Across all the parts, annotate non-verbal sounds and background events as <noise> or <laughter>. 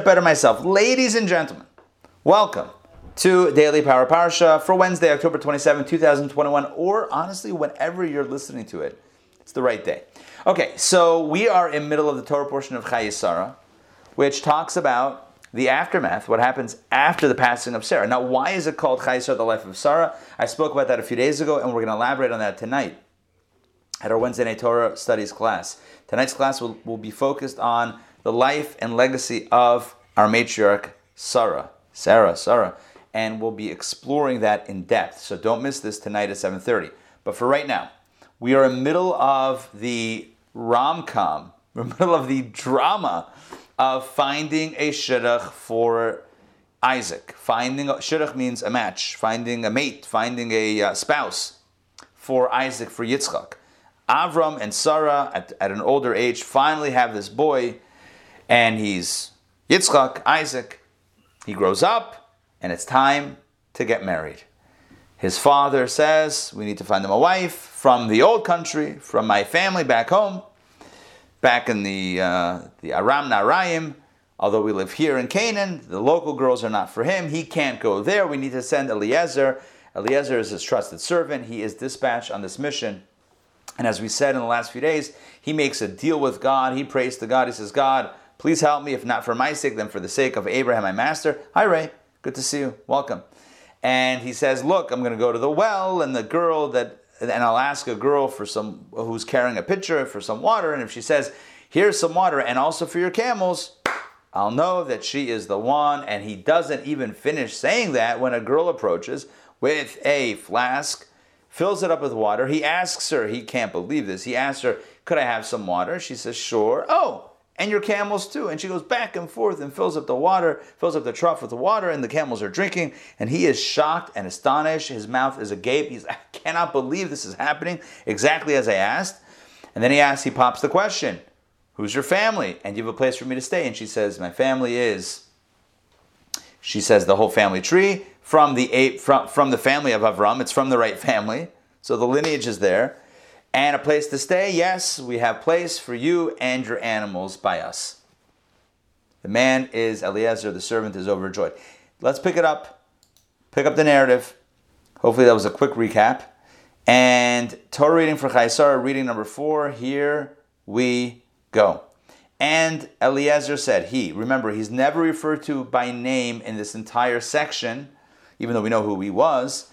better myself. Ladies and gentlemen, welcome to Daily Power Parsha for Wednesday, October 27, 2021, or honestly, whenever you're listening to it, it's the right day. Okay, so we are in middle of the Torah portion of Chayei Sarah, which talks about the aftermath, what happens after the passing of Sarah. Now, why is it called Chayei Sarah, the life of Sarah? I spoke about that a few days ago, and we're going to elaborate on that tonight at our Wednesday night Torah studies class. Tonight's class will, will be focused on the life and legacy of our matriarch Sarah, Sarah, Sarah, and we'll be exploring that in depth. So don't miss this tonight at 7:30. But for right now, we are in the middle of the rom-com, <laughs> we're in the middle of the drama of finding a shidduch for Isaac. Finding a shidduch means a match, finding a mate, finding a uh, spouse for Isaac for Yitzchak. Avram and Sarah, at, at an older age, finally have this boy and he's Yitzchak, Isaac. He grows up, and it's time to get married. His father says, We need to find him a wife from the old country, from my family back home, back in the, uh, the Aram Naharaim. Although we live here in Canaan, the local girls are not for him. He can't go there. We need to send Eliezer. Eliezer is his trusted servant. He is dispatched on this mission. And as we said in the last few days, he makes a deal with God. He prays to God. He says, God, Please help me, if not for my sake, then for the sake of Abraham, my master. Hi, Ray. Good to see you. Welcome. And he says, Look, I'm going to go to the well, and the girl that, and I'll ask a girl for some, who's carrying a pitcher for some water. And if she says, Here's some water, and also for your camels, I'll know that she is the one. And he doesn't even finish saying that when a girl approaches with a flask, fills it up with water. He asks her, he can't believe this. He asks her, Could I have some water? She says, Sure. Oh, and your camels too. And she goes back and forth and fills up the water, fills up the trough with the water, and the camels are drinking. And he is shocked and astonished. His mouth is agape. He's, I cannot believe this is happening exactly as I asked. And then he asks, he pops the question, Who's your family? And you have a place for me to stay? And she says, My family is, she says, the whole family tree from the, from, from the family of Avram. It's from the right family. So the lineage is there. And a place to stay? Yes, we have place for you and your animals by us. The man is Eliezer, the servant is overjoyed. Let's pick it up. Pick up the narrative. Hopefully that was a quick recap. And Torah reading for Chayei Sarah, reading number four. Here we go. And Eliezer said, he, remember, he's never referred to by name in this entire section, even though we know who he was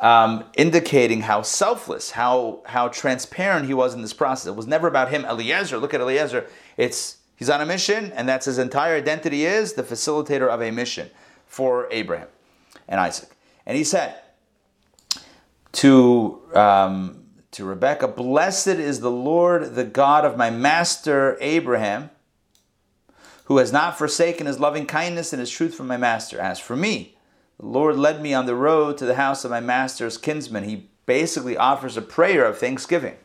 um, indicating how selfless, how how transparent he was in this process. It was never about him, Eliezer. Look at Eliezer. It's he's on a mission, and that's his entire identity is the facilitator of a mission for Abraham and Isaac. And he said to um, to Rebecca, "Blessed is the Lord, the God of my master Abraham." Who has not forsaken his loving kindness and his truth from my master. As for me, the Lord led me on the road to the house of my master's kinsman. He basically offers a prayer of thanksgiving.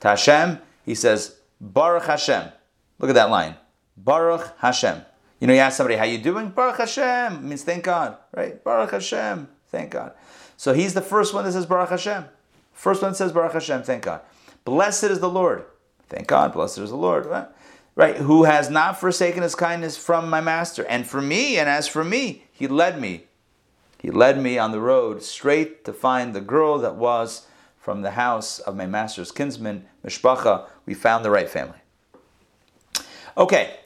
To Hashem, he says, Baruch Hashem. Look at that line. Baruch Hashem. You know, you ask somebody, how you doing? Baruch Hashem. Means thank God, right? Baruch Hashem. Thank God. So he's the first one that says Baruch Hashem. First one says Baruch Hashem. Thank God. Blessed is the Lord. Thank God. Blessed is the Lord. Right? Who has not forsaken his kindness from my master. And for me, and as for me, he led me he led me on the road straight to find the girl that was from the house of my master's kinsman, Mishpacha. We found the right family. Okay.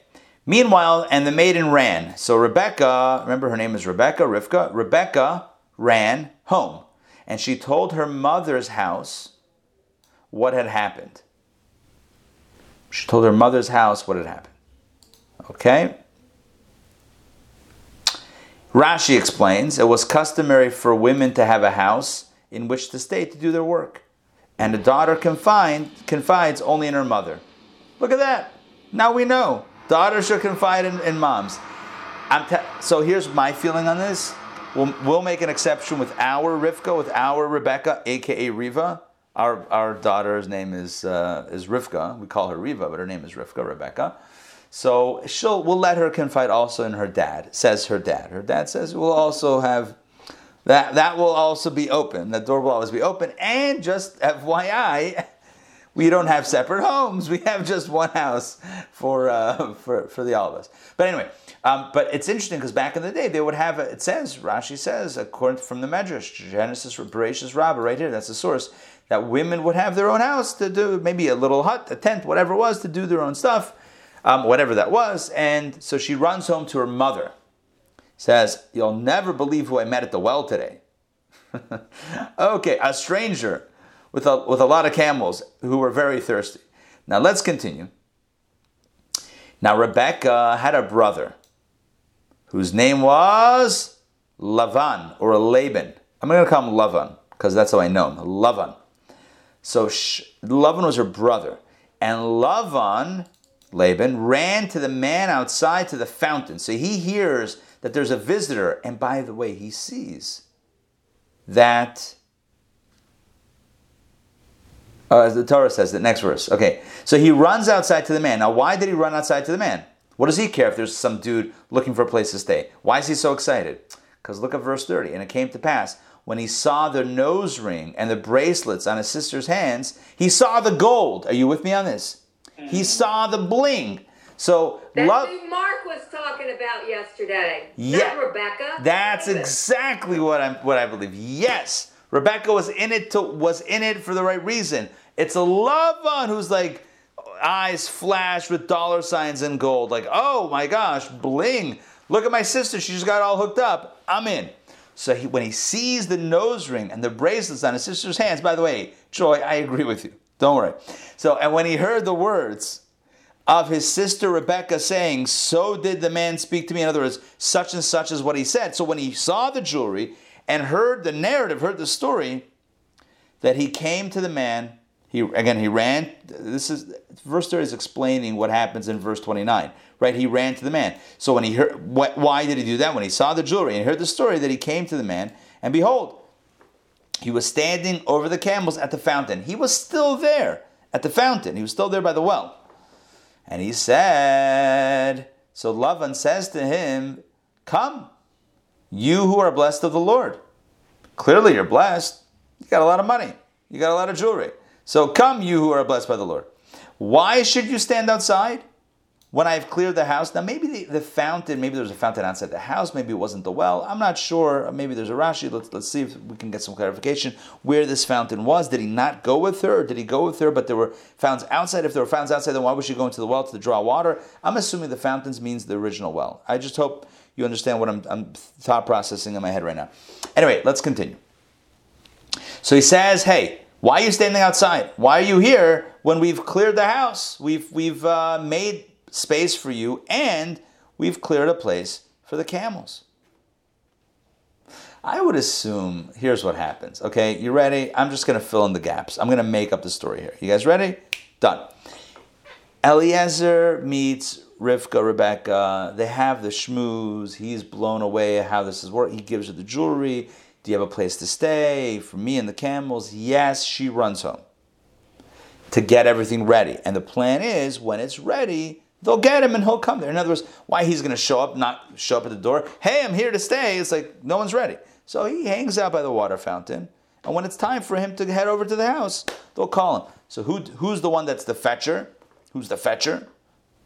Meanwhile, and the maiden ran. So Rebecca, remember her name is Rebecca, Rivka. Rebecca ran home. And she told her mother's house what had happened. She told her mother's house what had happened. Okay? Rashi explains it was customary for women to have a house in which to stay to do their work, and a daughter confide, confides only in her mother. Look at that. Now we know. Daughters should confide in, in moms. So here's my feeling on this. We'll, we'll make an exception with our Rivka, with our Rebecca, aka Riva. Our, our daughter's name is, uh, is Rivka. We call her Riva, but her name is Rivka, Rebecca. So she'll we'll let her confide also in her dad, says her dad. Her dad says we'll also have that that will also be open. That door will always be open. And just FYI, <laughs> we don't have separate homes. We have just one house for uh, <laughs> for for the all of us. But anyway, um, but it's interesting because back in the day they would have. A, it says Rashi says according from the Medrash Genesis Bereshis Rabbah right here. That's the source that women would have their own house to do maybe a little hut, a tent, whatever it was to do their own stuff, um, whatever that was. And so she runs home to her mother. Says, "You'll never believe who I met at the well today." <laughs> okay, a stranger with a, with a lot of camels who were very thirsty. Now let's continue. Now Rebecca had a brother whose name was Lavan or Laban. I'm going to call him Lavan because that's how I know him. Lavan. So Lavan was her brother. And Lavan, Laban, ran to the man outside to the fountain. So he hears that there's a visitor. And by the way, he sees that uh, as the Torah says, the next verse. Okay, so he runs outside to the man. Now, why did he run outside to the man? What does he care if there's some dude looking for a place to stay? Why is he so excited? Because look at verse 30. And it came to pass, when he saw the nose ring and the bracelets on his sister's hands, he saw the gold. Are you with me on this? He saw the bling. So that's love, who Mark was talking about yesterday. Yeah, Rebecca. That's exactly what I'm what I believe. Yes, Rebecca was in it to, was in it for the right reason. It's a Lavan who's like eyes flash with dollar signs and gold. Like, oh my gosh, bling. Look at my sister. She just got all hooked up. I'm in. So he, when he sees the nose ring and the bracelets on his sister's hands, by the way, Joy, I agree with you. Don't worry. So, and when he heard the words of his sister Rebecca saying, So did the man speak to me. In other words, such and such is what he said. So when he saw the jewelry and heard the narrative, heard the story, that he came to the man he again he ran. This is verse 30 is explaining what happens in verse 29. Right? He ran to the man. So when he heard why did he do that? When he saw the jewelry and heard the story that he came to the man, and behold, he was standing over the camels at the fountain. He was still there at the fountain. He was still there by the well. And he said, so Lavan says to him, Come, you who are blessed of the Lord. Clearly you're blessed. You got a lot of money. You got a lot of jewelry. So come, you who are blessed by the Lord. Why should you stand outside when I've cleared the house? Now, maybe the, the fountain, maybe there's a fountain outside the house, maybe it wasn't the well. I'm not sure. Maybe there's a Rashi. Let's, let's see if we can get some clarification where this fountain was. Did he not go with her, or did he go with her, but there were fountains outside? If there were fountains outside, then why was she going to the well to draw water? I'm assuming the fountains means the original well. I just hope you understand what I'm, I'm thought processing in my head right now. Anyway, let's continue. So he says, hey, why are you standing outside? Why are you here when we've cleared the house? We've, we've uh, made space for you and we've cleared a place for the camels. I would assume here's what happens. Okay, you ready? I'm just going to fill in the gaps. I'm going to make up the story here. You guys ready? Done. Eliezer meets Rivka, Rebecca. They have the schmooze. He's blown away how this is working. He gives her the jewelry. Do you have a place to stay? For me and the camels? Yes, she runs home to get everything ready. And the plan is when it's ready, they'll get him and he'll come there. In other words, why he's going to show up, not show up at the door. Hey, I'm here to stay. It's like no one's ready. So he hangs out by the water fountain. And when it's time for him to head over to the house, they'll call him. So who, who's the one that's the fetcher? Who's the fetcher?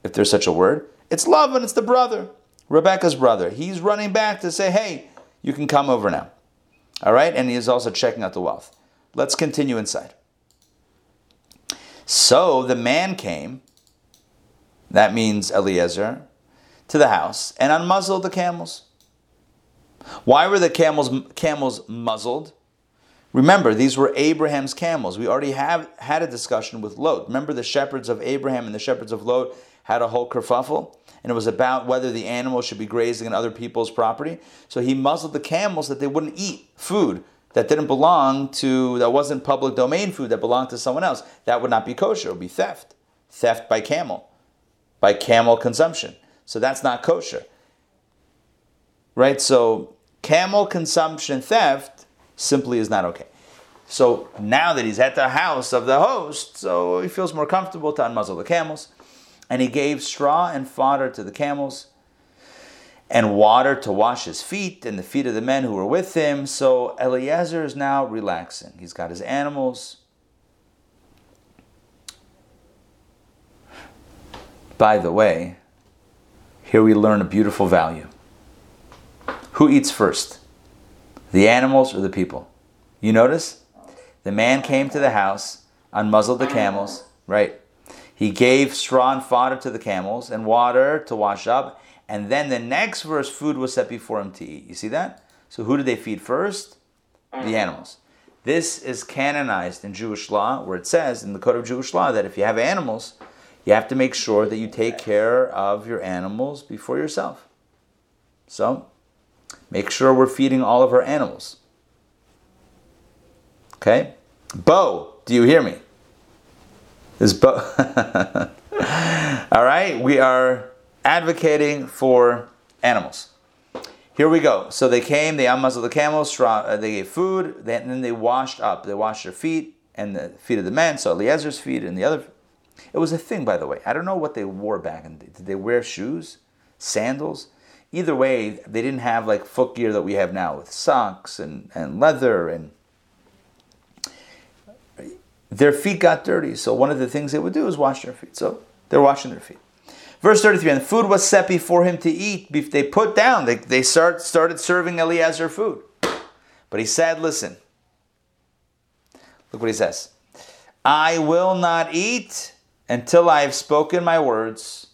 If there's such a word. It's Lavan, it's the brother, Rebecca's brother. He's running back to say, hey, you can come over now. All right, and he is also checking out the wealth. Let's continue inside. So the man came, that means Eliezer, to the house and unmuzzled the camels. Why were the camels camels muzzled? Remember, these were Abraham's camels. We already have had a discussion with Lot. Remember the shepherds of Abraham and the shepherds of Lot had a whole kerfuffle? and it was about whether the animals should be grazing on other people's property. So he muzzled the camels that they wouldn't eat food that didn't belong to, that wasn't public domain food that belonged to someone else. That would not be kosher. It would be theft. Theft by camel, by camel consumption. So that's not kosher. Right? So camel consumption theft simply is not okay. So now that he's at the house of the host, so he feels more comfortable to unmuzzle the camels. And he gave straw and fodder to the camels, and water to wash his feet and the feet of the men who were with him. So Eliezer is now relaxing. He's got his animals. By the way, here we learn a beautiful value. Who eats first? The animals or the people? You notice? The man came to the house, unmuzzled the camels, right? He gave straw and fodder to the camels and water to wash up. And then the next verse, food was set before him to eat. You see that? So who did they feed first? The animals. This is canonized in Jewish law, where it says in the Code of Jewish law that if you have animals, you have to make sure that you take care of your animals before yourself. So, make sure we're feeding all of our animals. Okay? Bo, do you hear me? Is Bo. <laughs> all right, we are advocating for animals. Here we go. So they came, they unmuzzled the camels, uh, they gave food, and then they washed up. They washed their feet and the feet of the men. So Eliezer's feet and the other. It was a thing, by the way. I don't know what they wore back in the day. Did they wear shoes, sandals? Either way, they didn't have like foot gear that we have now with socks and, and leather and their feet got dirty. So one of the things they would do is wash their feet. So they're washing their feet. Verse 33, and food was set before him to eat. They put down, they, they start, started serving Eliezer food. But he said, listen, look what he says. I will not eat until I have spoken my words.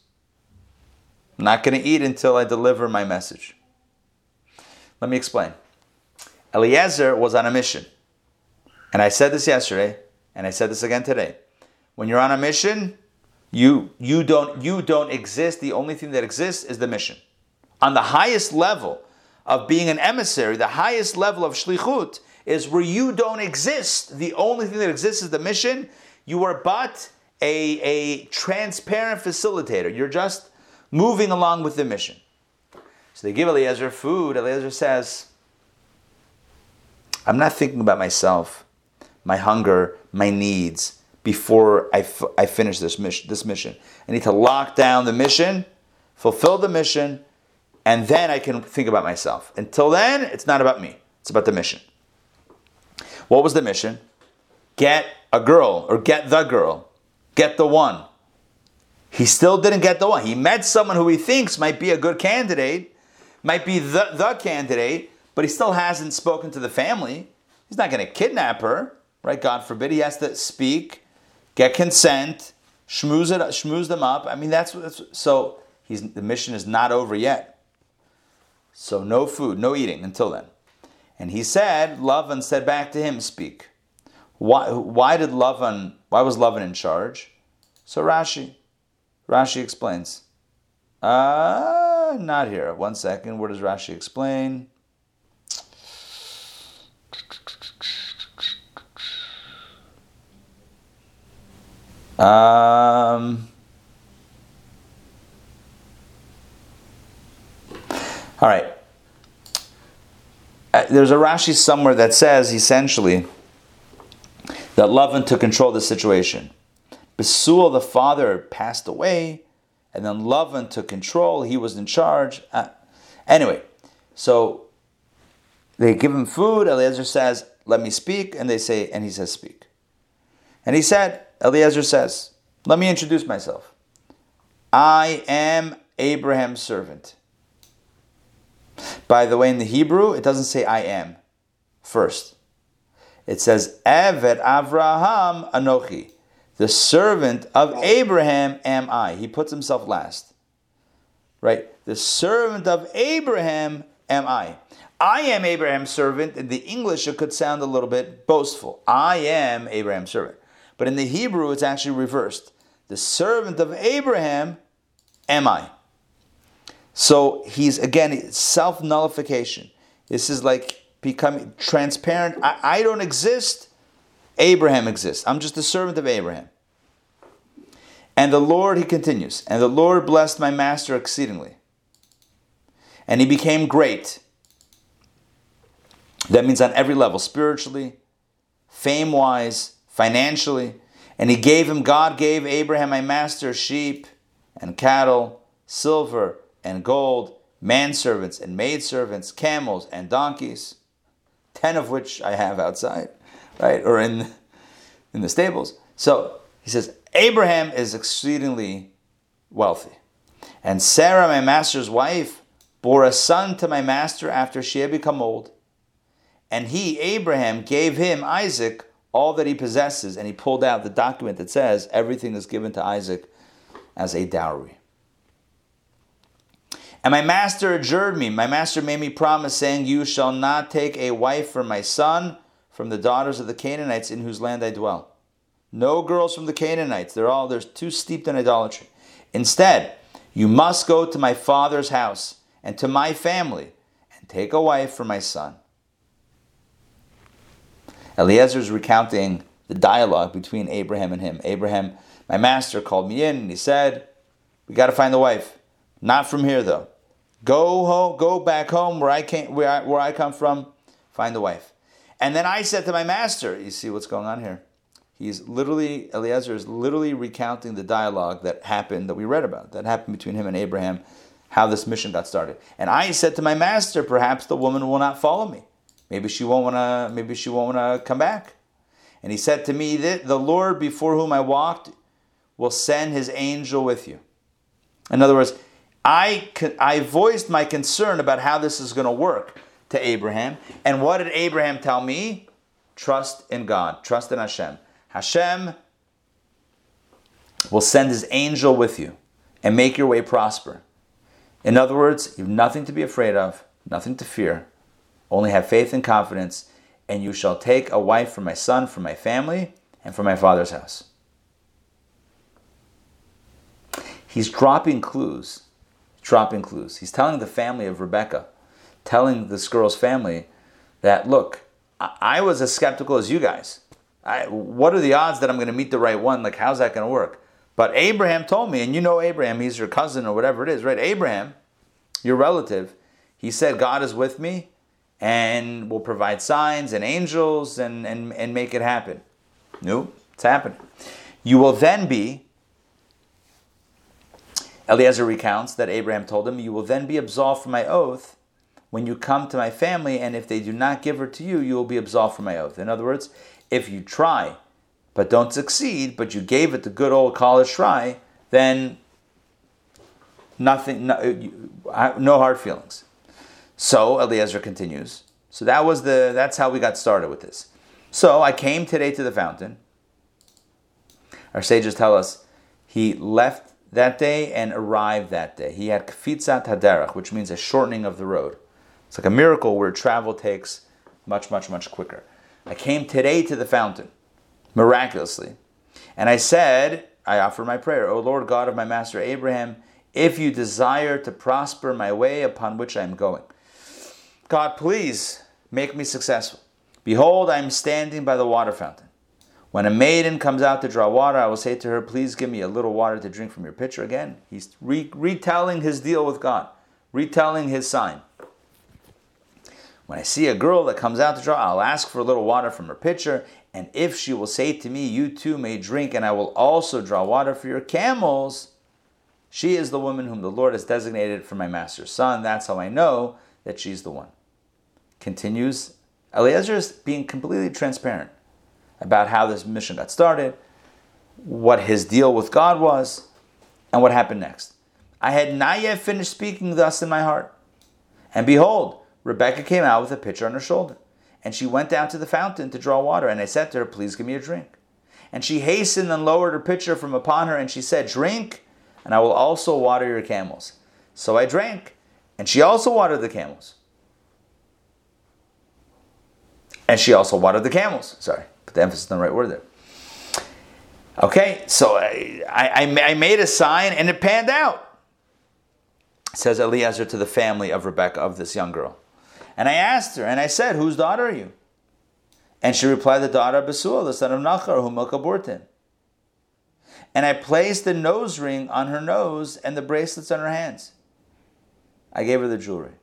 I'm not going to eat until I deliver my message. Let me explain. Eliezer was on a mission. And I said this yesterday, and I said this again today. When you're on a mission, you, you, don't, you don't exist. The only thing that exists is the mission. On the highest level of being an emissary, the highest level of shlichut is where you don't exist. The only thing that exists is the mission. You are but a, a transparent facilitator. You're just moving along with the mission. So they give Eliezer food. Eliezer says, I'm not thinking about myself, my hunger, my needs before I, f- I finish this mission, this mission. I need to lock down the mission, fulfill the mission, and then I can think about myself. Until then, it's not about me, it's about the mission. What was the mission? Get a girl, or get the girl, get the one. He still didn't get the one. He met someone who he thinks might be a good candidate, might be the, the candidate, but he still hasn't spoken to the family. He's not going to kidnap her, right? God forbid. He has to speak get consent, schmooze it, schmooze them up. I mean, that's, that's so. He's the mission is not over yet. So no food, no eating until then. And he said, Lavan said back to him, "Speak." Why? Why did Lavan? Why was Lavan in charge? So Rashi, Rashi explains. Uh, not here. One second. Where does Rashi explain? Um, all right. Uh, there's a Rashi somewhere that says essentially that Lavan took control of the situation. Besuel, the father, passed away, and then Lavan took control. He was in charge. Uh, anyway, so they give him food. Eliezer says, "Let me speak," and they say, and he says, "Speak." And he said, Eliezer says, Let me introduce myself. I am Abraham's servant. By the way, in the Hebrew, it doesn't say I am first. It says, Eved Avraham Anochi. The servant of Abraham am I. He puts himself last. Right? The servant of Abraham am I. I am Abraham's servant. In the English, it could sound a little bit boastful. I am Abraham's servant. But in the Hebrew, it's actually reversed. The servant of Abraham am I. So he's again self nullification. This is like becoming transparent. I, I don't exist. Abraham exists. I'm just a servant of Abraham. And the Lord, he continues, and the Lord blessed my master exceedingly. And he became great. That means on every level, spiritually, fame wise, financially. And he gave him, God gave Abraham, my master, sheep and cattle, silver and gold, manservants and maidservants, camels and donkeys, ten of which I have outside, right, or in, in the stables. So he says, Abraham is exceedingly wealthy. And Sarah, my master's wife, bore a son to my master after she had become old. And he, Abraham, gave him, Isaac, all that he possesses. And he pulled out the document that says everything is given to Isaac as a dowry. And my master adjured me, my master made me promise, saying, You shall not take a wife for my son from the daughters of the Canaanites in whose land I dwell. No girls from the Canaanites. They're all they're too steeped in idolatry. Instead, you must go to my father's house and to my family and take a wife for my son. Eliezer is recounting the dialogue between Abraham and him. Abraham, my master, called me in and he said, We got to find the wife. Not from here, though. Go home, go back home where I came, where I, where I come from, find a wife. And then I said to my master, you see what's going on here? He's literally, Eliezer is literally recounting the dialogue that happened, that we read about, that happened between him and Abraham, how this mission got started. And I said to my master, perhaps the woman will not follow me. Maybe she won't want to, maybe she won't want to come back. And he said to me, that the Lord before whom I walked will send his angel with you. In other words, I, I voiced my concern about how this is going to work to Abraham. And what did Abraham tell me? Trust in God, trust in Hashem. Hashem will send his angel with you and make your way prosper. In other words, you have nothing to be afraid of, nothing to fear. Only have faith and confidence, and you shall take a wife for my son, for my family, and for my father's house. He's dropping clues dropping clues. He's telling the family of Rebecca, telling this girl's family that, look, I, was as skeptical as you guys. I, what are the odds that I'm going to meet the right one? Like, how's that going to work? But Abraham told me, and you know Abraham, he's your cousin or whatever it is, right? Abraham, your relative, he said, God is with me and will provide signs and angels and, and, and make it happen. No, it's happening. You will then be Eliezer recounts that Abraham told him, You will then be absolved from my oath when you come to my family, and if they do not give her to you, you will be absolved from my oath. In other words, if you try but don't succeed, but you gave it the good old college try, then nothing, no, uh, no hard feelings. So Eliezer continues. So that was the that's how we got started with this. So I came today to the fountain. Our sages tell us he left that day and arrived that day. He had kfitzat haderach, which means a shortening of the road. It's like a miracle where travel takes much, much, much quicker. I came today to the fountain, miraculously, and I said, I offer my prayer, O Lord God of my master Abraham, if you desire to prosper my way upon which I am going. God, please make me successful. Behold, I am standing by the water fountain. When a maiden comes out to draw water, I will say to her, Please give me a little water to drink from your pitcher. Again, he's re- retelling his deal with God, retelling his sign. When I see a girl that comes out to draw, I'll ask for a little water from her pitcher, and if she will say to me, You too may drink, and I will also draw water for your camels, she is the woman whom the Lord has designated for my master's son. That's how I know that she's the one. Continues Eliezer is being completely transparent about how this mission got started, what his deal with God was, and what happened next. I had not yet finished speaking thus in my heart. And behold, Rebekah came out with a pitcher on her shoulder, and she went down to the fountain to draw water. And I said to her, Please give me a drink. And she hastened and lowered her pitcher from upon her, and she said, Drink, and I will also water your camels. So I drank, and she also watered the camels. And she also watered the camels. Sorry. Put the emphasis on the right word there. Okay, so I, I, I made a sign and it panned out. Says Eliezer to the family of Rebecca, of this young girl. And I asked her, and I said, Whose daughter are you? And she replied, The daughter of Besuel, the son of Nachar, whom Milcah bore And I placed the nose ring on her nose and the bracelets on her hands. I gave her the jewelry.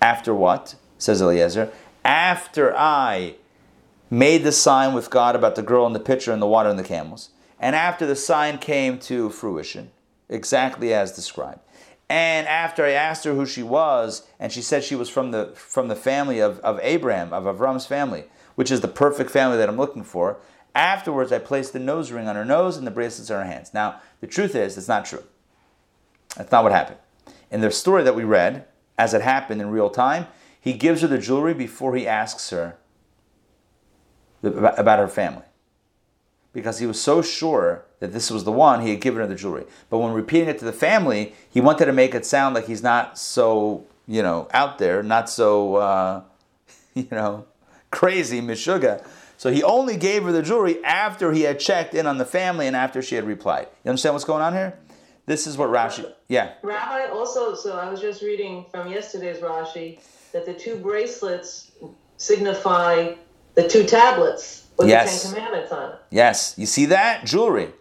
After what? Says Eliezer. After I made the sign with God about the girl in the pitcher and the water and the camels. And after the sign came to fruition, exactly as described. And after I asked her who she was, and she said she was from the from the family of, of Abraham, of Avram's family, which is the perfect family that I'm looking for. Afterwards, I placed the nose ring on her nose and the bracelets on her hands. Now, the truth is, it's not true. That's not what happened. In the story that we read, as it happened in real time, he gives her the jewelry before he asks her about her family. Because he was so sure that this was the one, he had given her the jewelry. But when repeating it to the family, he wanted to make it sound like he's not so, you know, out there, not so, uh, <laughs> you know, crazy, mishuga. So he only gave her the jewelry after he had checked in on the family and after she had replied. You understand what's going on here? This is what Rashi. Yeah. Rabbi, also, so I was just reading from yesterday's Rashi that the two bracelets signify the two tablets with yes. the Ten Commandments on it. Yes. You see that jewelry,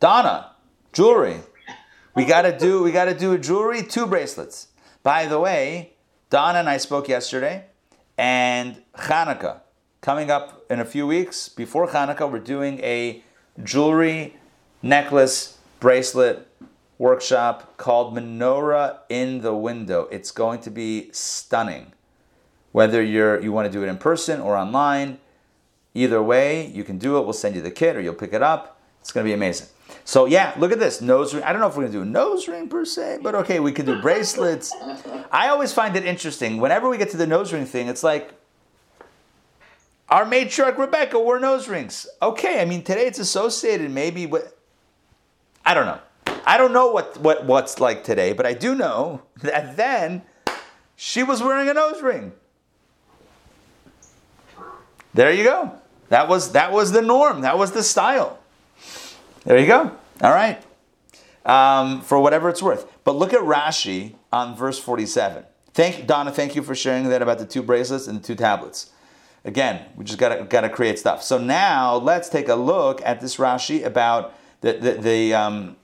Donna, jewelry. We gotta do. We gotta do a jewelry. Two bracelets. By the way, Donna and I spoke yesterday, and Hanukkah coming up in a few weeks. Before Hanukkah, we're doing a jewelry, necklace, bracelet workshop called Menorah in the Window. It's going to be stunning. Whether you're you want to do it in person or online, either way, you can do it. We'll send you the kit or you'll pick it up. It's going to be amazing. So yeah, look at this nose ring. I don't know if we're going to do a nose ring per se, but okay, we could do bracelets. I always find it interesting. Whenever we get to the nose ring thing, it's like our matriarch Rebecca wore nose rings. Okay, I mean today it's associated maybe with I don't know. I don't know what, what what's like today, but I do know <laughs> that then she was wearing a nose ring. There you go. That was that was the norm. That was the style. There you go. All right. Um, for whatever it's worth. But look at Rashi on verse 47. Thank Donna, thank you for sharing that about the two bracelets and the two tablets. Again, we just gotta gotta create stuff. So now let's take a look at this Rashi about the the, the um,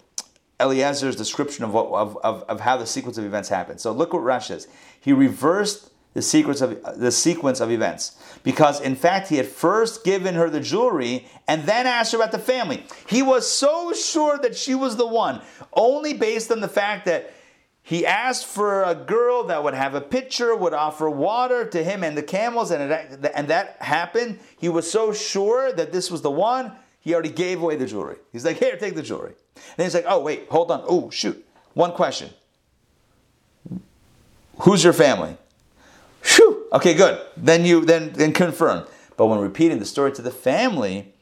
Eliezer's description of, what, of, of, of, how the sequence of events happened. So look what Rashi says. He reversed the sequence of the sequence of events because in fact he had first given her the jewelry and then asked her about the family. He was so sure that she was the one, only based on the fact that he asked for a girl that would have a pitcher, would offer water to him and the camels, and, it, and that happened. He was so sure that this was the one, he already gave away the jewelry. He's like, here, take the jewelry. Then he's like, oh, wait, hold on. Oh, shoot. One question. Who's your family? Whew. Okay, good. Then you then then confirm. But when repeating the story to the family,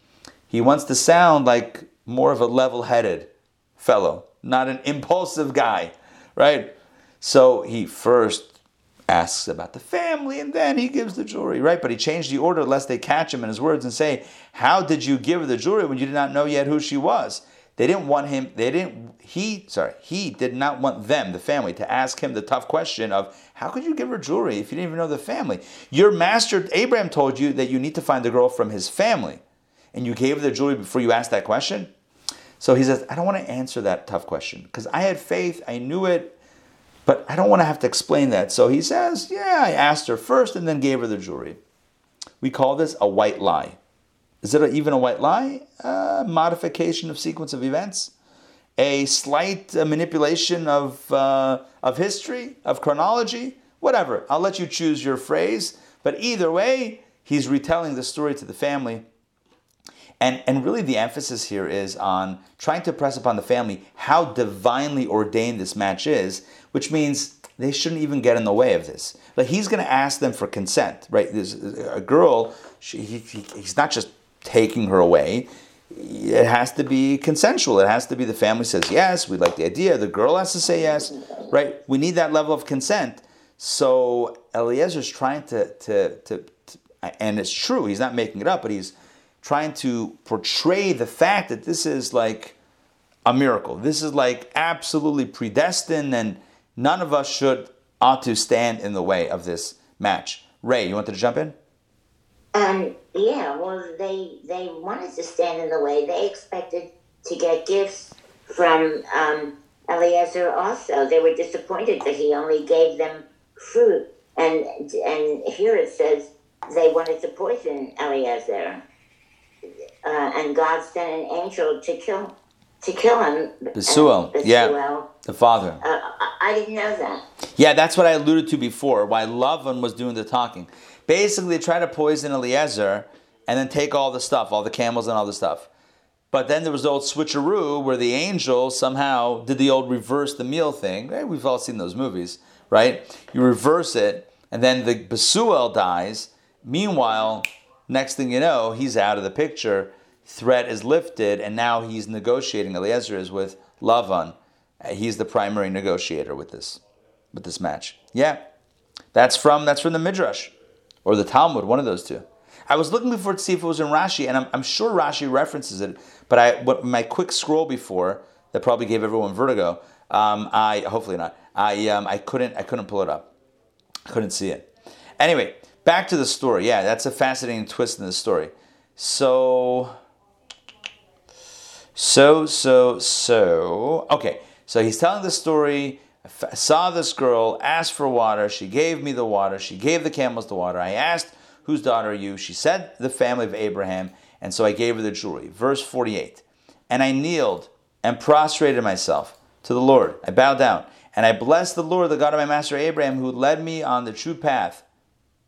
he wants to sound like more of a level-headed fellow, not an impulsive guy, right? So he first asks about the family and then he gives the jewelry, right? But he changed the order lest they catch him in his words and say, How did you give the jewelry when you did not know yet who she was? They didn't want him, they didn't, he, sorry, he did not want them, the family, to ask him the tough question of, how could you give her jewelry if you didn't even know the family? Your master, Abraham, told you that you need to find the girl from his family. And you gave her the jewelry before you asked that question? So he says, I don't want to answer that tough question because I had faith, I knew it, but I don't want to have to explain that. So he says, Yeah, I asked her first and then gave her the jewelry. We call this a white lie. Is it even a white lie? A modification of sequence of events? A slight uh, manipulation of, uh, of history, of chronology? Whatever. I'll let you choose your phrase. But either way, he's retelling the story to the family. And, and really, the emphasis here is on trying to press upon the family how divinely ordained this match is, which means they shouldn't even get in the way of this. But he's going to ask them for consent, right? There's a girl, she, he, he's not just taking her away. It has to be consensual. It has to be the family says yes, we like the idea. The girl has to say yes, right? We need that level of consent. So Eliezer's trying to, to, to, to, and it's true, he's not making it up, but he's trying to portray the fact that this is like a miracle. This is like absolutely predestined, and none of us should ought to stand in the way of this match. Ray, you wanted to jump in? Um, yeah, well, they they wanted to stand in the way. They expected to get gifts from um, Eliezer also. They were disappointed that he only gave them fruit. And and here it says they wanted to poison Eliezer. Uh, and God sent an angel to kill to kill him. Besuel, yeah, the father. Uh, I didn't know that. Yeah, that's what I alluded to before. Why Lavan was doing the talking. Basically, try to poison Eliezer, and then take all the stuff, all the camels and all the stuff. But then there was the old switcheroo where the angel somehow did the old reverse the meal thing. Hey, we've all seen those movies, right? You reverse it, and then the Besuel dies. Meanwhile, next thing you know, he's out of the picture. Threat is lifted, and now he's negotiating. Eliezer is with Lavan. Eh, he's the primary negotiator with this, with this match. Yeah, that's from that's from the Midrash or the Talmud, one of those two. I was looking before to see if it was in Rashi, and I'm, I'm sure Rashi references it, but I what, my quick scroll before that probably gave everyone vertigo. Um, I hopefully not. I um, I couldn't I couldn't pull it up. I couldn't see it. Anyway, back to the story. Yeah, that's a fascinating twist in the story. So, so, so, so. Okay, so he's telling the story. I saw this girl, asked for water. She gave me the water. She gave the camels the water. I asked, Whose daughter are you? She said, The family of Abraham. And so I gave her the jewelry. Verse 48. And I kneeled and prostrated myself to the Lord. I bowed down. And I blessed the Lord, the God of my master Abraham, who led me on the true path.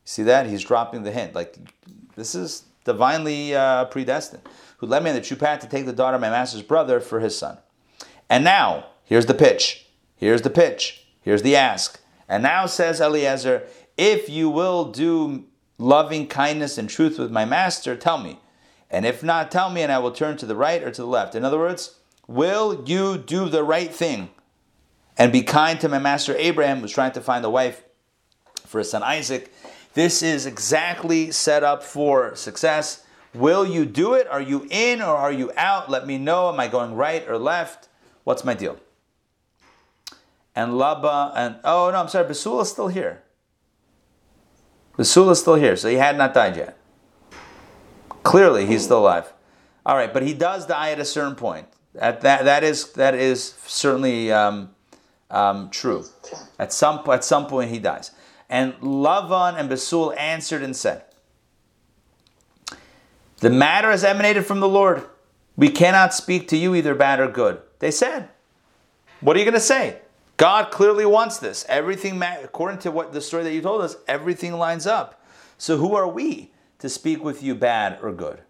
See that? He's dropping the hint. Like, this is divinely uh, predestined. Who led me on the true path to take the daughter of my master's brother for his son. And now, here's the pitch. Here's the pitch. Here's the ask. And now says Eliezer, if you will do loving kindness and truth with my master, tell me. And if not, tell me, and I will turn to the right or to the left. In other words, will you do the right thing and be kind to my master Abraham, who's trying to find a wife for his son Isaac? This is exactly set up for success. Will you do it? Are you in or are you out? Let me know. Am I going right or left? What's my deal? And Laba and oh no, I'm sorry, Basul is still here. Basul is still here, so he had not died yet. Clearly, he's still alive. All right, but he does die at a certain point. At that, that is that is certainly um, um, true. At some at some point, he dies. And Lavan and Basul answered and said, "The matter has emanated from the Lord. We cannot speak to you either bad or good." They said, "What are you going to say?" God clearly wants this. Everything, according to what the story that you told us, everything lines up. So who are we to speak with you bad or good?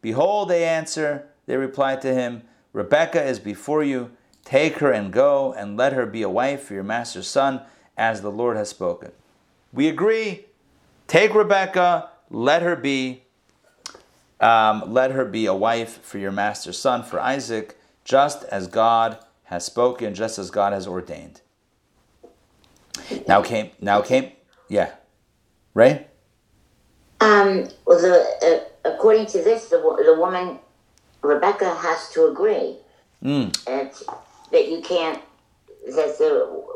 Behold, they answer, they reply to him, Rebekah is before you. Take her and go, and let her be a wife for your master's son, as the Lord has spoken. We agree. Take Rebekah, let her be, um, let her be a wife for your master's son, for Isaac, just as God has spoken just as God has ordained. Now came, now came, yeah, Ray. Um, well, the, uh, according to this, the, the woman Rebecca has to agree mm. that, that you can't. That the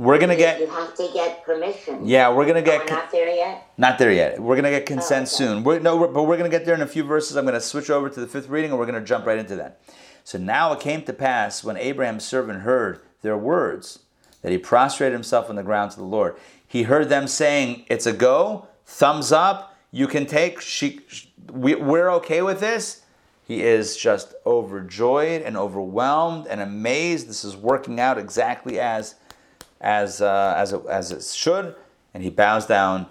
we're gonna get. You have to get permission. Yeah, we're gonna get. Oh, not there yet. Not there yet. We're gonna get consent oh, okay. soon. We're, no, we're, but we're gonna get there in a few verses. I'm gonna switch over to the fifth reading, and we're gonna jump right into that. So now it came to pass when Abraham's servant heard their words that he prostrated himself on the ground to the Lord. He heard them saying, It's a go, thumbs up, you can take, she, we, we're okay with this. He is just overjoyed and overwhelmed and amazed. This is working out exactly as, as, uh, as, it, as it should. And he bows down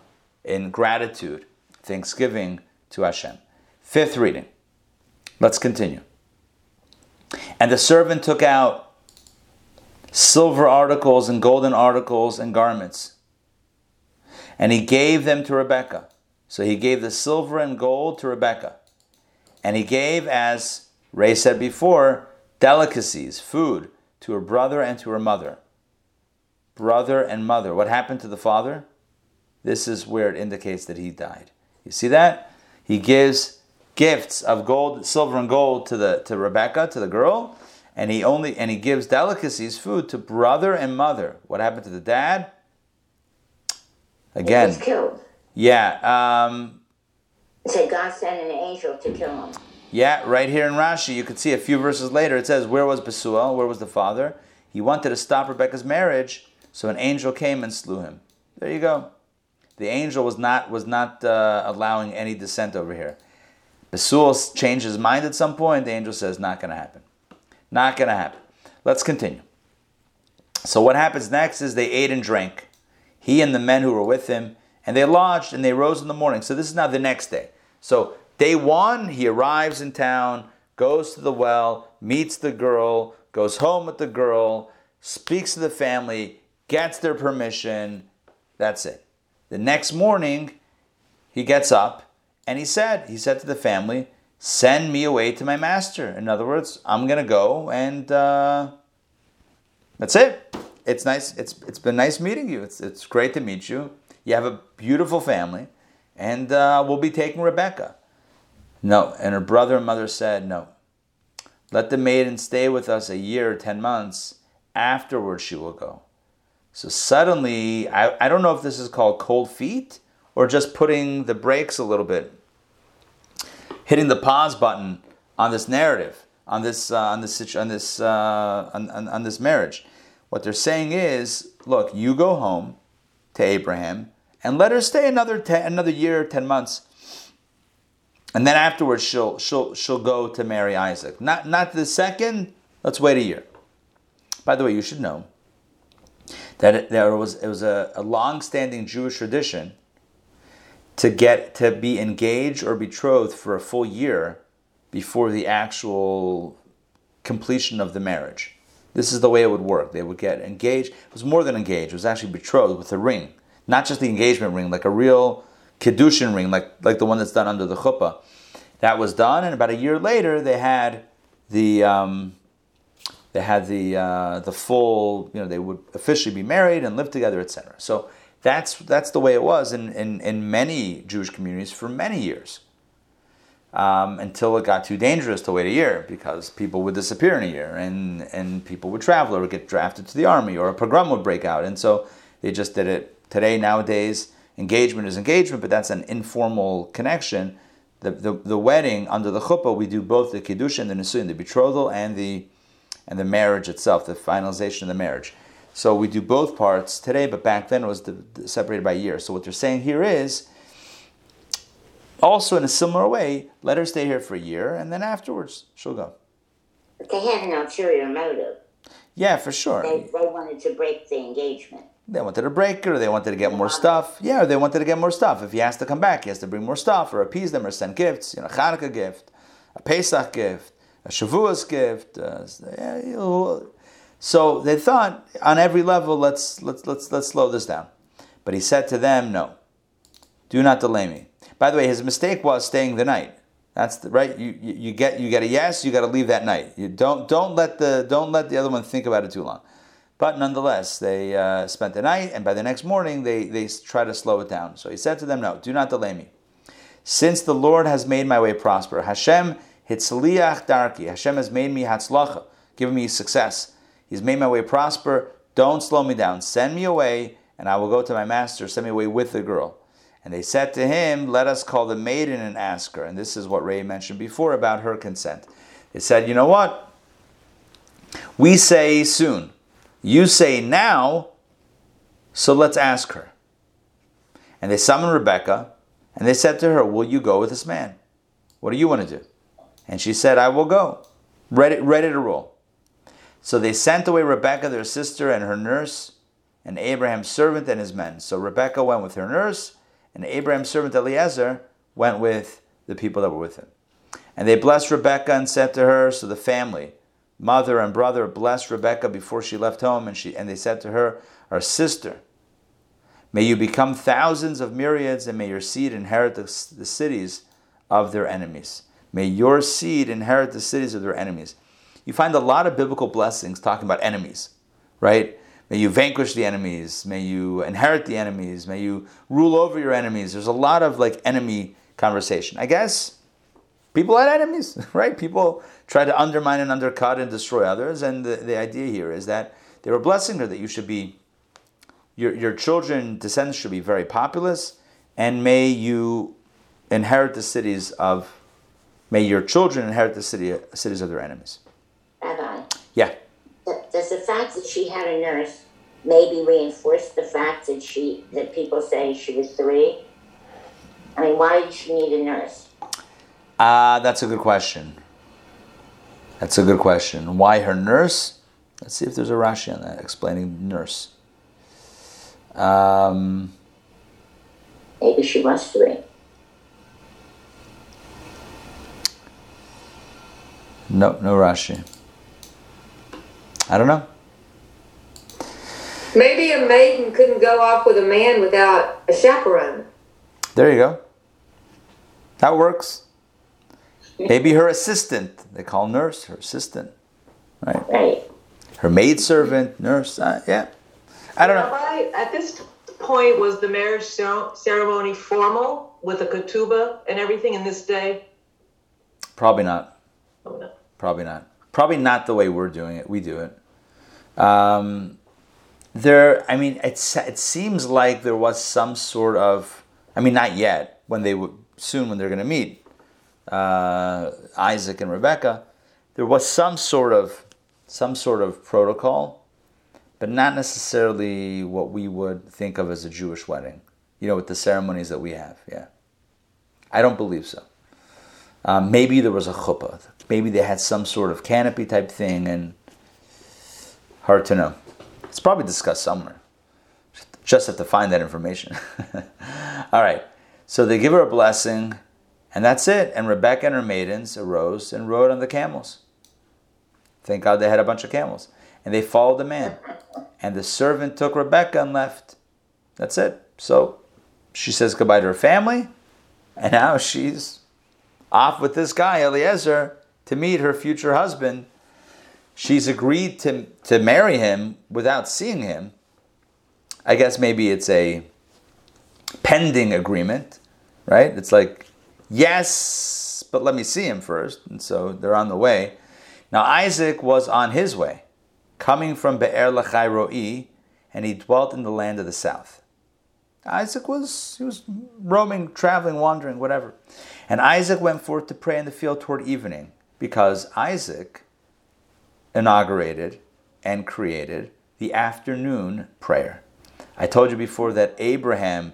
in gratitude, thanksgiving to Hashem. Fifth reading. Let's continue. And the servant took out silver articles and golden articles and garments. And he gave them to Rebekah. So he gave the silver and gold to Rebekah. And he gave, as Ray said before, delicacies, food, to her brother and to her mother. Brother and mother. What happened to the father? This is where it indicates that he died. You see that? He gives gifts of gold, silver and gold to the to Rebecca, to the girl, and he only and he gives delicacies, food to brother and mother. What happened to the dad? Again, he was killed. Yeah. Um, so God sent an angel to kill him. Yeah, right here in Rashi, you could see a few verses later. It says, "Where was Besuel? Where was the father? He wanted to stop Rebecca's marriage, so an angel came and slew him." There you go. The angel was not was not uh, allowing any dissent over here. Besul changed his mind at some point. The angel says, not going to happen. Not going to happen. Let's continue. So what happens next is they ate and drank, he and the men who were with him, And they lodged and they rose in the morning. So this is now the next day. So day one, he arrives in town, goes to the well, meets the girl, goes home with the girl, speaks to the family, gets their permission. That's it. The next morning, he gets up and he said, he said to the family, send me away to my master. In other words, I'm going to go and uh, that's it. It's nice. It's, it's been nice meeting you. It's, it's great to meet you. You have a beautiful family and uh, we'll be taking Rebecca. No. And her brother and mother said, no. Let the maiden stay with us a year, or 10 months. Afterwards, she will go. So suddenly, I, I don't know if this is called cold feet or just putting the brakes a little bit, hitting the pause button on this narrative, on this, uh, on this, on this, uh, on, on, on this marriage. What they're saying is, look, you go home to Abraham and let her stay another ten, another year, ten months and then afterwards she'll she'll she'll go to marry Isaac. Not not the second. Let's wait a year. By the way, you should know that it, there was it was a, a long-standing Jewish tradition to get to be engaged or betrothed for a full year before the actual completion of the marriage. This is the way it would work. They would get engaged. It was more than engaged. It was actually betrothed with a ring, not just the engagement ring, like a real kiddushin ring, like like the one that's done under the chuppah. That was done, and about a year later, they had the um, they had the uh, the full. You know, they would officially be married and live together, etc. So that's that's the way it was in, in, in many Jewish communities for many years. Um, until it got too dangerous to wait a year because people would disappear in a year and, and people would travel or get drafted to the army or a pogrom would break out. And so they just did it today, nowadays engagement is engagement, but that's an informal connection. The, the, the wedding under the chuppah, we do both the kiddush and the nisuin, the betrothal and the and the marriage itself, the finalization of the marriage. So we do both parts today, but back then it was separated by year. So what they're saying here is, also in a similar way, let her stay here for a year, and then afterwards she'll go. But they had an ulterior motive. Yeah, for sure. They, they wanted to break the engagement. They wanted to break it, or they wanted to get more stuff. Yeah, they wanted to get more stuff. If he has to come back, he has to bring more stuff, or appease them, or send gifts. You know, Hanukkah gift, a Pesach gift, a Shavuos gift. Uh, yeah, so they thought on every level, let's let's let's let's slow this down. But he said to them, no, do not delay me. By the way, his mistake was staying the night. That's the, right. You, you, you get you get a yes. You got to leave that night. You don't don't let the don't let the other one think about it too long. But nonetheless, they uh, spent the night, and by the next morning, they, they try to slow it down. So he said to them, No, do not delay me. Since the Lord has made my way prosper, Hashem hitzliach darki, Hashem has made me hatzlacha, given me success. He's made my way prosper. Don't slow me down. Send me away, and I will go to my master. Send me away with the girl. And they said to him, Let us call the maiden and ask her. And this is what Ray mentioned before about her consent. They said, You know what? We say soon. You say now, so let's ask her. And they summoned Rebecca, and they said to her, Will you go with this man? What do you want to do? And she said, I will go. Ready, ready to roll. So they sent away Rebecca, their sister, and her nurse, and Abraham's servant and his men. So Rebecca went with her nurse, and Abraham's servant Eliezer went with the people that were with him. And they blessed Rebecca and said to her, So the family, mother and brother blessed Rebekah before she left home, and, she, and they said to her, Our sister, may you become thousands of myriads, and may your seed inherit the, the cities of their enemies. May your seed inherit the cities of their enemies. You find a lot of biblical blessings talking about enemies, right? May you vanquish the enemies. May you inherit the enemies. May you rule over your enemies. There's a lot of like enemy conversation. I guess people had enemies, <laughs> right? People try to undermine and undercut and destroy others. And the, the idea here is that they were blessing her that you should be, your, your children, descendants should be very populous, and may you inherit the cities of, may your children inherit the city, cities of their enemies. Yeah. Does the fact that she had a nurse maybe reinforce the fact that she, that people say she was three? I mean, why did she need a nurse? Uh, that's a good question. That's a good question. Why her nurse? Let's see if there's a Rashi on that explaining nurse. Um, Maybe she was three. No, no Rashi. I don't know. Maybe a maiden couldn't go off with a man without a chaperone. There you go. That works. Maybe her assistant. They call nurse her assistant, right? Right. Her maid servant, nurse. Uh, yeah. I don't know. Rabbi, at this point, was the marriage ceremony formal with a ketubah and everything in this day? Probably not. Oh, no. Probably not. Probably not the way we're doing it. We do it. Um, there, I mean, it seems like there was some sort of, I mean, not yet, when they would, soon when they're going to meet, uh, Isaac and Rebecca, there was some sort of, some sort of protocol, but not necessarily what we would think of as a Jewish wedding, you know, with the ceremonies that we have, yeah. I don't believe so. Um, maybe there was a chuppah. Maybe they had some sort of canopy type thing, and hard to know. It's probably discussed somewhere. Just have to find that information. <laughs> All right. So they give her a blessing, and that's it. And Rebecca and her maidens arose and rode on the camels. Thank God they had a bunch of camels. And they followed the man. And the servant took Rebecca and left. That's it. So she says goodbye to her family, and now she's off with this guy, Eliezer, to meet her future husband. She's agreed to, to marry him without seeing him. I guess maybe it's a pending agreement, right? It's like, yes, but let me see him first. And so they're on the way. Now Isaac was on his way, coming from Be'er Lachai Ro'i, and he dwelt in the land of the south. Isaac was he was roaming, traveling, wandering, whatever. And Isaac went forth to pray in the field toward evening, because Isaac inaugurated and created the afternoon prayer. I told you before that Abraham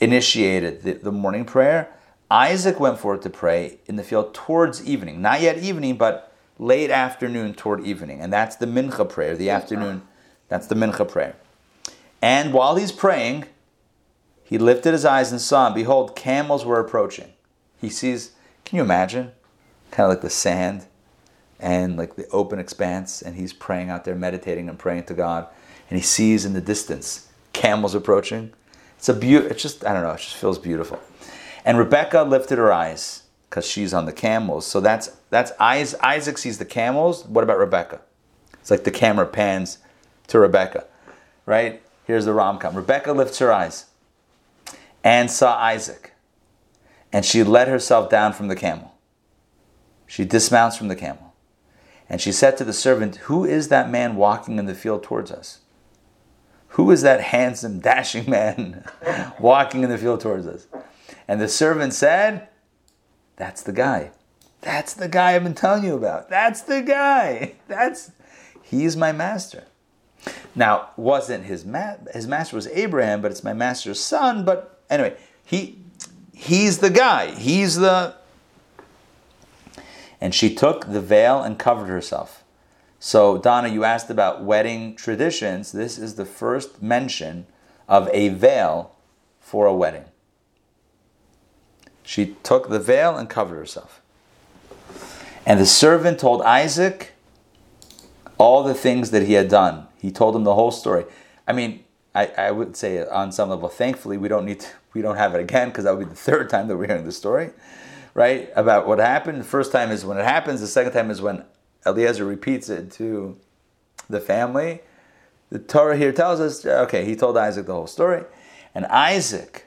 initiated the, the morning prayer. Isaac went forth to pray in the field towards evening, not yet evening, but late afternoon toward evening. And that's the mincha prayer, the afternoon, that's the mincha prayer. And while he's praying, he lifted his eyes and saw, and behold, camels were approaching. He sees, can you imagine? Kind of like the sand and like the open expanse, and he's praying out there, meditating and praying to God. And he sees in the distance camels approaching. It's a beaut. It's just I don't know. It just feels beautiful. And Rebecca lifted her eyes because she's on the camels. So that's that's Isaac sees the camels. What about Rebecca? It's like the camera pans to Rebecca, right? Here's the rom com. Rebecca lifts her eyes and saw Isaac, and she let herself down from the camel. She dismounts from the camel, and she said to the servant, "Who is that man walking in the field towards us?" Who is that handsome, <laughs> dashing man <laughs> walking in the field towards us? And the servant said, That's the guy. That's the guy I've been telling you about. That's the guy. <laughs> That's he's my master. Now, wasn't his ma- his master was Abraham, but it's my master's son. But anyway, he he's the guy. He's the and she took the veil and covered herself. So, Donna, you asked about wedding traditions. This is the first mention of a veil for a wedding. She took the veil and covered herself. And the servant told Isaac all the things that he had done. He told him the whole story. I mean, I, I would say on some level, thankfully, we don't need to, we don't have it again because that would be the third time that we're hearing the story, right? About what happened. The first time is when it happens. The second time is when Eliezer repeats it to the family. The Torah here tells us, okay, he told Isaac the whole story. And Isaac,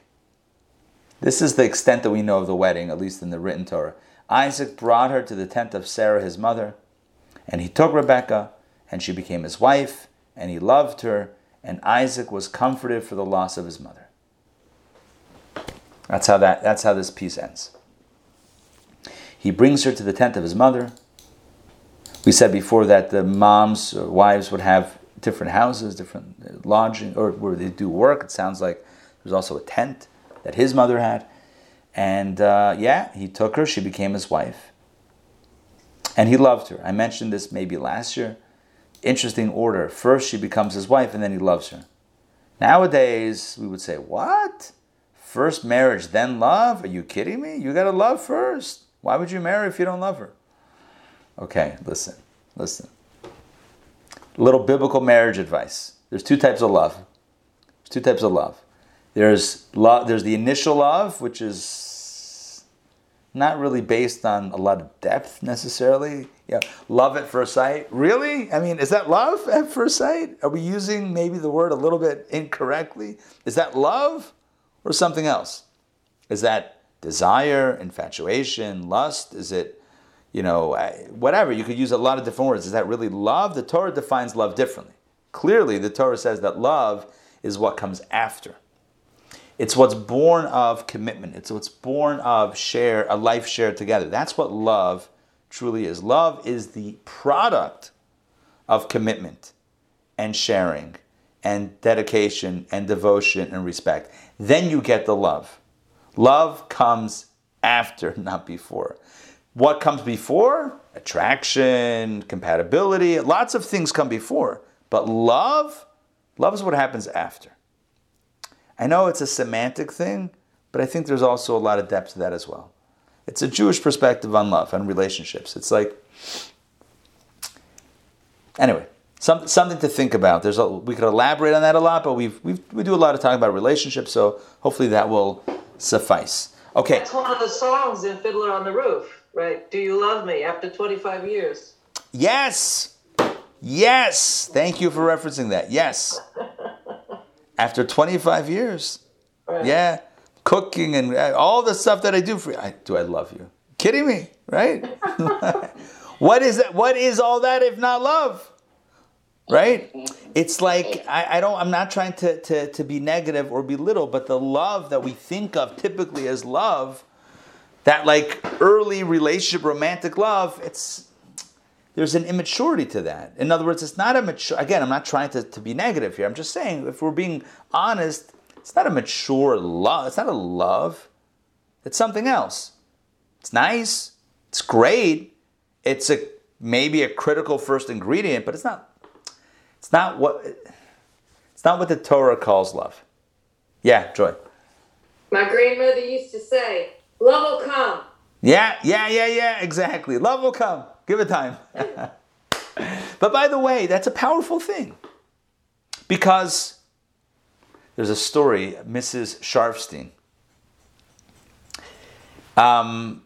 this is the extent that we know of the wedding, at least in the written Torah. Isaac brought her to the tent of Sarah, his mother, and he took Rebekah, and she became his wife, and he loved her, and Isaac was comforted for the loss of his mother. That's how that that's how this piece ends. He brings her to the tent of his mother, we said before that the moms or wives would have different houses, different lodging, or where they do work. It sounds like there's also a tent that his mother had. And uh, yeah, he took her, she became his wife. And he loved her. I mentioned this maybe last year. Interesting order. First, she becomes his wife, and then he loves her. Nowadays, we would say, What? First marriage, then love? Are you kidding me? You got to love first. Why would you marry if you don't love her? Okay, listen, listen. A Little biblical marriage advice. There's two types of love. There's two types of love. There's love. There's the initial love, which is not really based on a lot of depth necessarily. Yeah, love at first sight. Really? I mean, is that love at first sight? Are we using maybe the word a little bit incorrectly? Is that love or something else? Is that desire, infatuation, lust? Is it, you know, whatever? You could use a lot of different words. Is that really love? The Torah defines love differently. Clearly, the Torah says that love is what comes after. It's what's born of commitment. It's what's born of share a life shared together. That's what love truly is. Love is the product of commitment and sharing and dedication and devotion and respect. Then you get the love. Love comes after, not before. What comes before? Attraction, compatibility, lots of things come before. But love, love is what happens after. I know it's a semantic thing, but I think there's also a lot of depth to that as well. It's a Jewish perspective on love and relationships. It's like, anyway, some, something to think about. There's a, we could elaborate on that a lot, but we've, we've, we do a lot of talking about relationships, so hopefully that will suffice. Okay. That's one of the songs in Fiddler on the Roof, right? Do you love me after 25 years? Yes. Yes. Thank you for referencing that. Yes. <laughs> after 25 years. Right. Yeah, cooking and uh, all the stuff that I do for you. I, do I love you? Kidding me, right? <laughs> <laughs> what is that? What is all that if not love? Right? It's like I, I don't. I'm not trying to, to to be negative or belittle, but the love that we think of typically as love, that like early relationship, romantic love, it's there's an immaturity to that. In other words, it's not a mature, again, I'm not trying to, to be negative here. I'm just saying, if we're being honest, it's not a mature love. It's not a love. It's something else. It's nice. It's great. It's a maybe a critical first ingredient, but it's not. It's not what. It's not what the Torah calls love. Yeah, Joy. My grandmother used to say, "Love will come." Yeah, yeah, yeah, yeah. Exactly. Love will come. Give it time. <laughs> but by the way, that's a powerful thing. Because there's a story, Mrs. Sharfstein. Um,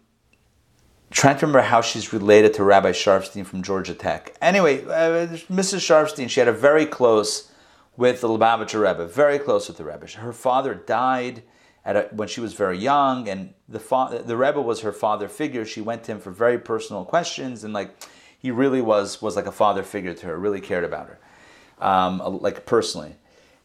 trying to remember how she's related to Rabbi Sharfstein from Georgia Tech. Anyway, uh, Mrs. Sharfstein, she had a very close with the Lubavitcher Rebbe, very close with the Rebbe. Her father died a, when she was very young, and the fa- the Rebbe was her father figure. She went to him for very personal questions, and like he really was was like a father figure to her. Really cared about her, um, like personally.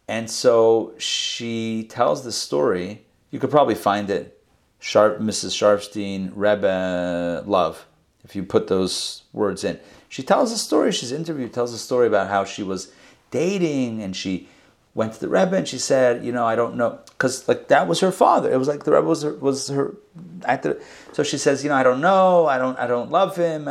And so she tells the story. You could probably find it, Sharp, Mrs. Sharfstein, Rebbe Love, if you put those words in. She tells a story. She's interviewed. Tells a story about how she was dating and she went to the Rebbe and she said, you know, I don't know, because like that was her father. It was like the Rebbe was her, was her actor. So she says, you know, I don't know, I don't, I don't love him.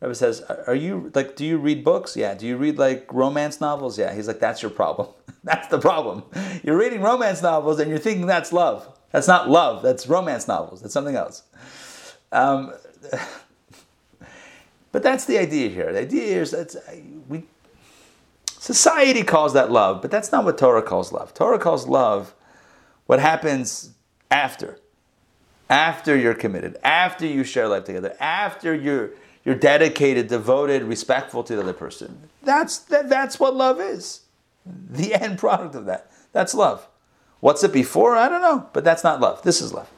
Rebbe says, are you like, do you read books? Yeah. Do you read like romance novels? Yeah. He's like, that's your problem. <laughs> that's the problem. You're reading romance novels and you're thinking that's love. That's not love. That's romance novels. That's something else. Um, <laughs> but that's the idea here. The idea is that we Society calls that love, but that's not what Torah calls love. Torah calls love what happens after. After you're committed, after you share life together, after you're you're dedicated, devoted, respectful to the other person. That's that, that's what love is. The <laughs> end product of that. That's love. What's it before? I don't know, but that's not love. This is love.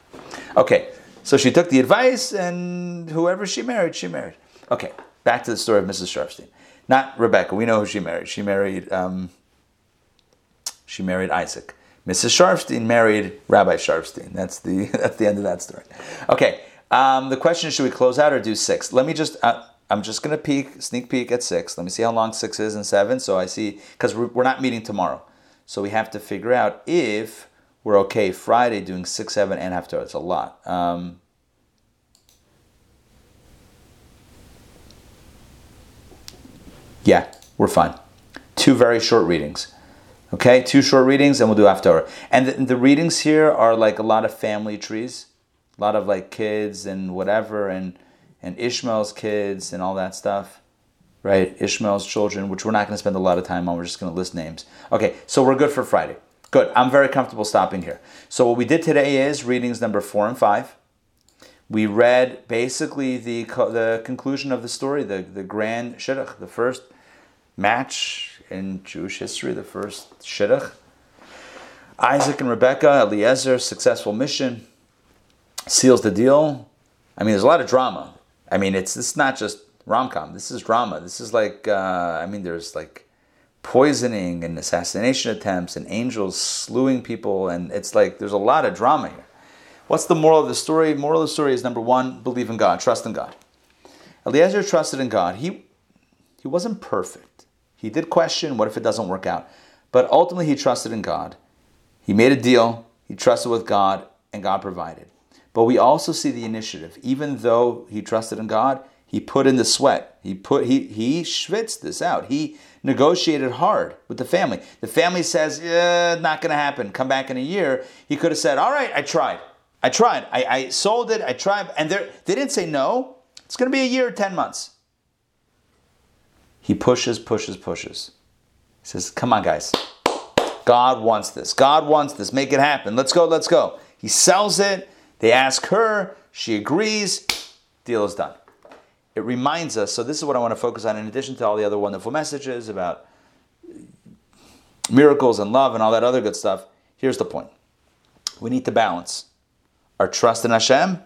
Okay, so she took the advice, and whoever she married, she married. Okay, back to the story of Mrs. Sharfstein. Not Rebecca. We know who she married. She married. Um, she married Isaac. Mrs. Sharfstein married Rabbi Sharfstein. That's the <laughs> that's the end of that story. Okay. Um, the question is: Should we close out or do six? Let me just. Uh, I'm just going to peek, sneak peek at six. Let me see how long six is and seven. So I see because we're, we're not meeting tomorrow, so we have to figure out if we're okay Friday doing six, seven, and after. It's a lot. Um, Yeah, we're fine. Two very short readings. Okay, two short readings, and we'll do after. And the, the readings here are like a lot of family trees, a lot of like kids and whatever, and and Ishmael's kids and all that stuff, right? Ishmael's children, which we're not going to spend a lot of time on. We're just going to list names. Okay, so we're good for Friday. Good. I'm very comfortable stopping here. So what we did today is readings number four and five. We read basically the the conclusion of the story, the the grand shidduch, the first match in Jewish history, the first shidduch. Isaac and Rebecca, Eliezer, successful mission, seals the deal. I mean, there's a lot of drama. I mean, it's it's not just rom com. This is drama. This is like uh, I mean, there's like poisoning and assassination attempts and angels slewing people, and it's like there's a lot of drama here. What's the moral of the story? Moral of the story is number one: believe in God, trust in God. Eliezer trusted in God. He he wasn't perfect. He did question, what if it doesn't work out? But ultimately, he trusted in God. He made a deal. He trusted with God, and God provided. But we also see the initiative. Even though he trusted in God, he put in the sweat. He put he he schwitzed this out. He negotiated hard with the family. The family says, not going to happen. Come back in a year. He could have said, all right, I tried. I tried. I, I sold it. I tried. And they didn't say no. It's going to be a year, 10 months. He pushes, pushes, pushes. He says, come on, guys. God wants this. God wants this. Make it happen. Let's go. Let's go. He sells it. They ask her. She agrees. Deal is done. It reminds us. So, this is what I want to focus on in addition to all the other wonderful messages about miracles and love and all that other good stuff. Here's the point we need to balance our trust in Hashem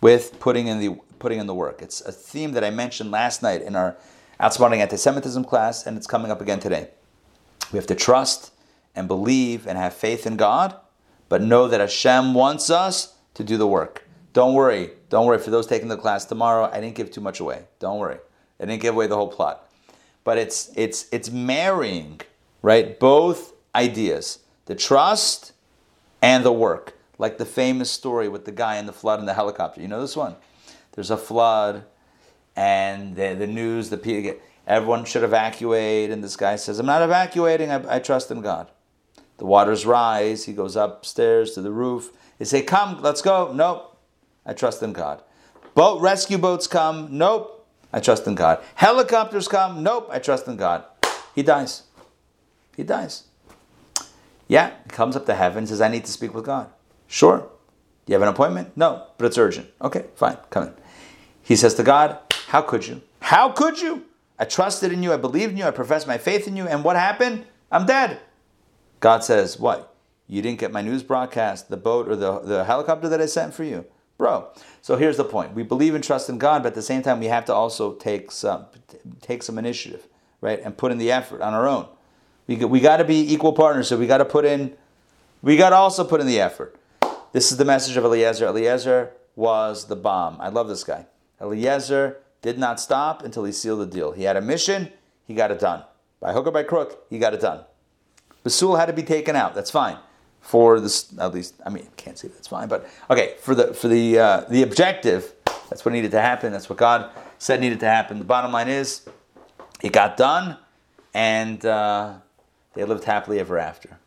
with putting in the, putting in the work. It's a theme that I mentioned last night in our Outsmarting Anti Semitism class, and it's coming up again today. We have to trust and believe and have faith in God, but know that Hashem wants us to do the work. Don't worry. Don't worry. For those taking the class tomorrow, I didn't give too much away. Don't worry. I didn't give away the whole plot. But it's it's it's marrying, right? Both ideas. The trust and the work. Like the famous story with the guy in the flood in the helicopter. You know this one? There's a flood and the, the news, the everyone should evacuate, and this guy says, I'm not evacuating, I, I trust in God. The waters rise, he goes upstairs to the roof. They say, Come, let's go. Nope, I trust in God. Boat rescue boats come. Nope, I trust in God. Helicopters come. Nope, I trust in God. He dies. He dies. Yeah, he comes up to heaven, says, I need to speak with God. Sure. Do you have an appointment? No, but it's urgent. Okay, fine, come in. He says to God, how could you? How could you? I trusted in you, I believed in you, I professed my faith in you, and what happened? I'm dead. God says, What? You didn't get my news broadcast, the boat, or the, the helicopter that I sent for you? Bro. So here's the point. We believe and trust in God, but at the same time, we have to also take some, take some initiative, right? And put in the effort on our own. We, we got to be equal partners, so we got to put in, we got to also put in the effort. This is the message of Eliezer. Eliezer was the bomb. I love this guy. Eliezer did not stop until he sealed the deal. He had a mission, he got it done. By hook or by crook, he got it done. Besuel had to be taken out. That's fine. For this, at least, I mean, can't say that's fine, but okay. For the for the uh, the objective, that's what needed to happen. That's what God said needed to happen. The bottom line is, it got done, and uh, they lived happily ever after.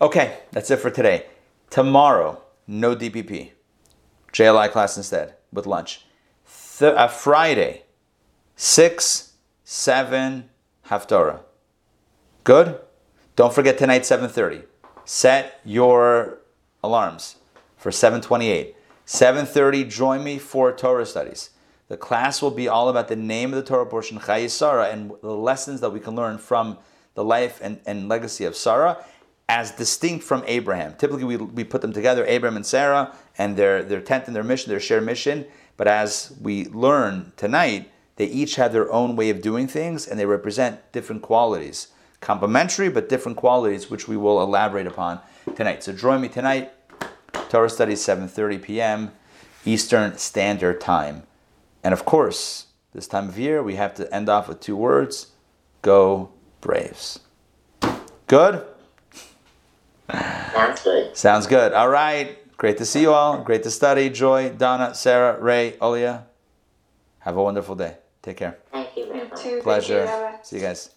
Okay, that's it for today. Tomorrow, no DPP. JLI class instead with lunch th- uh, Friday, 6, 7, Haftorah. Good? Don't forget tonight, 7.30. Set your alarms for 7.28. 7.30, join me for Torah studies. The class will be all about the name of the Torah portion, Sarah, and the lessons that we can learn from the life and, and legacy of Sarah as distinct from Abraham. Typically, we, we put them together, Abraham and Sarah, and their, their tent and their mission, their shared mission. But as we learn tonight, they each have their own way of doing things and they represent different qualities. Complementary, but different qualities, which we will elaborate upon tonight. So join me tonight, Torah study, 7.30 p.m. Eastern Standard Time. And of course, this time of year, we have to end off with two words. Go Braves. Good? Sounds good. Sounds good. All right. Great to see you all. Great to study. Joy, Donna, Sarah, Ray, Olia. Have a wonderful day. Take care. Thank you very much. Pleasure. See you guys.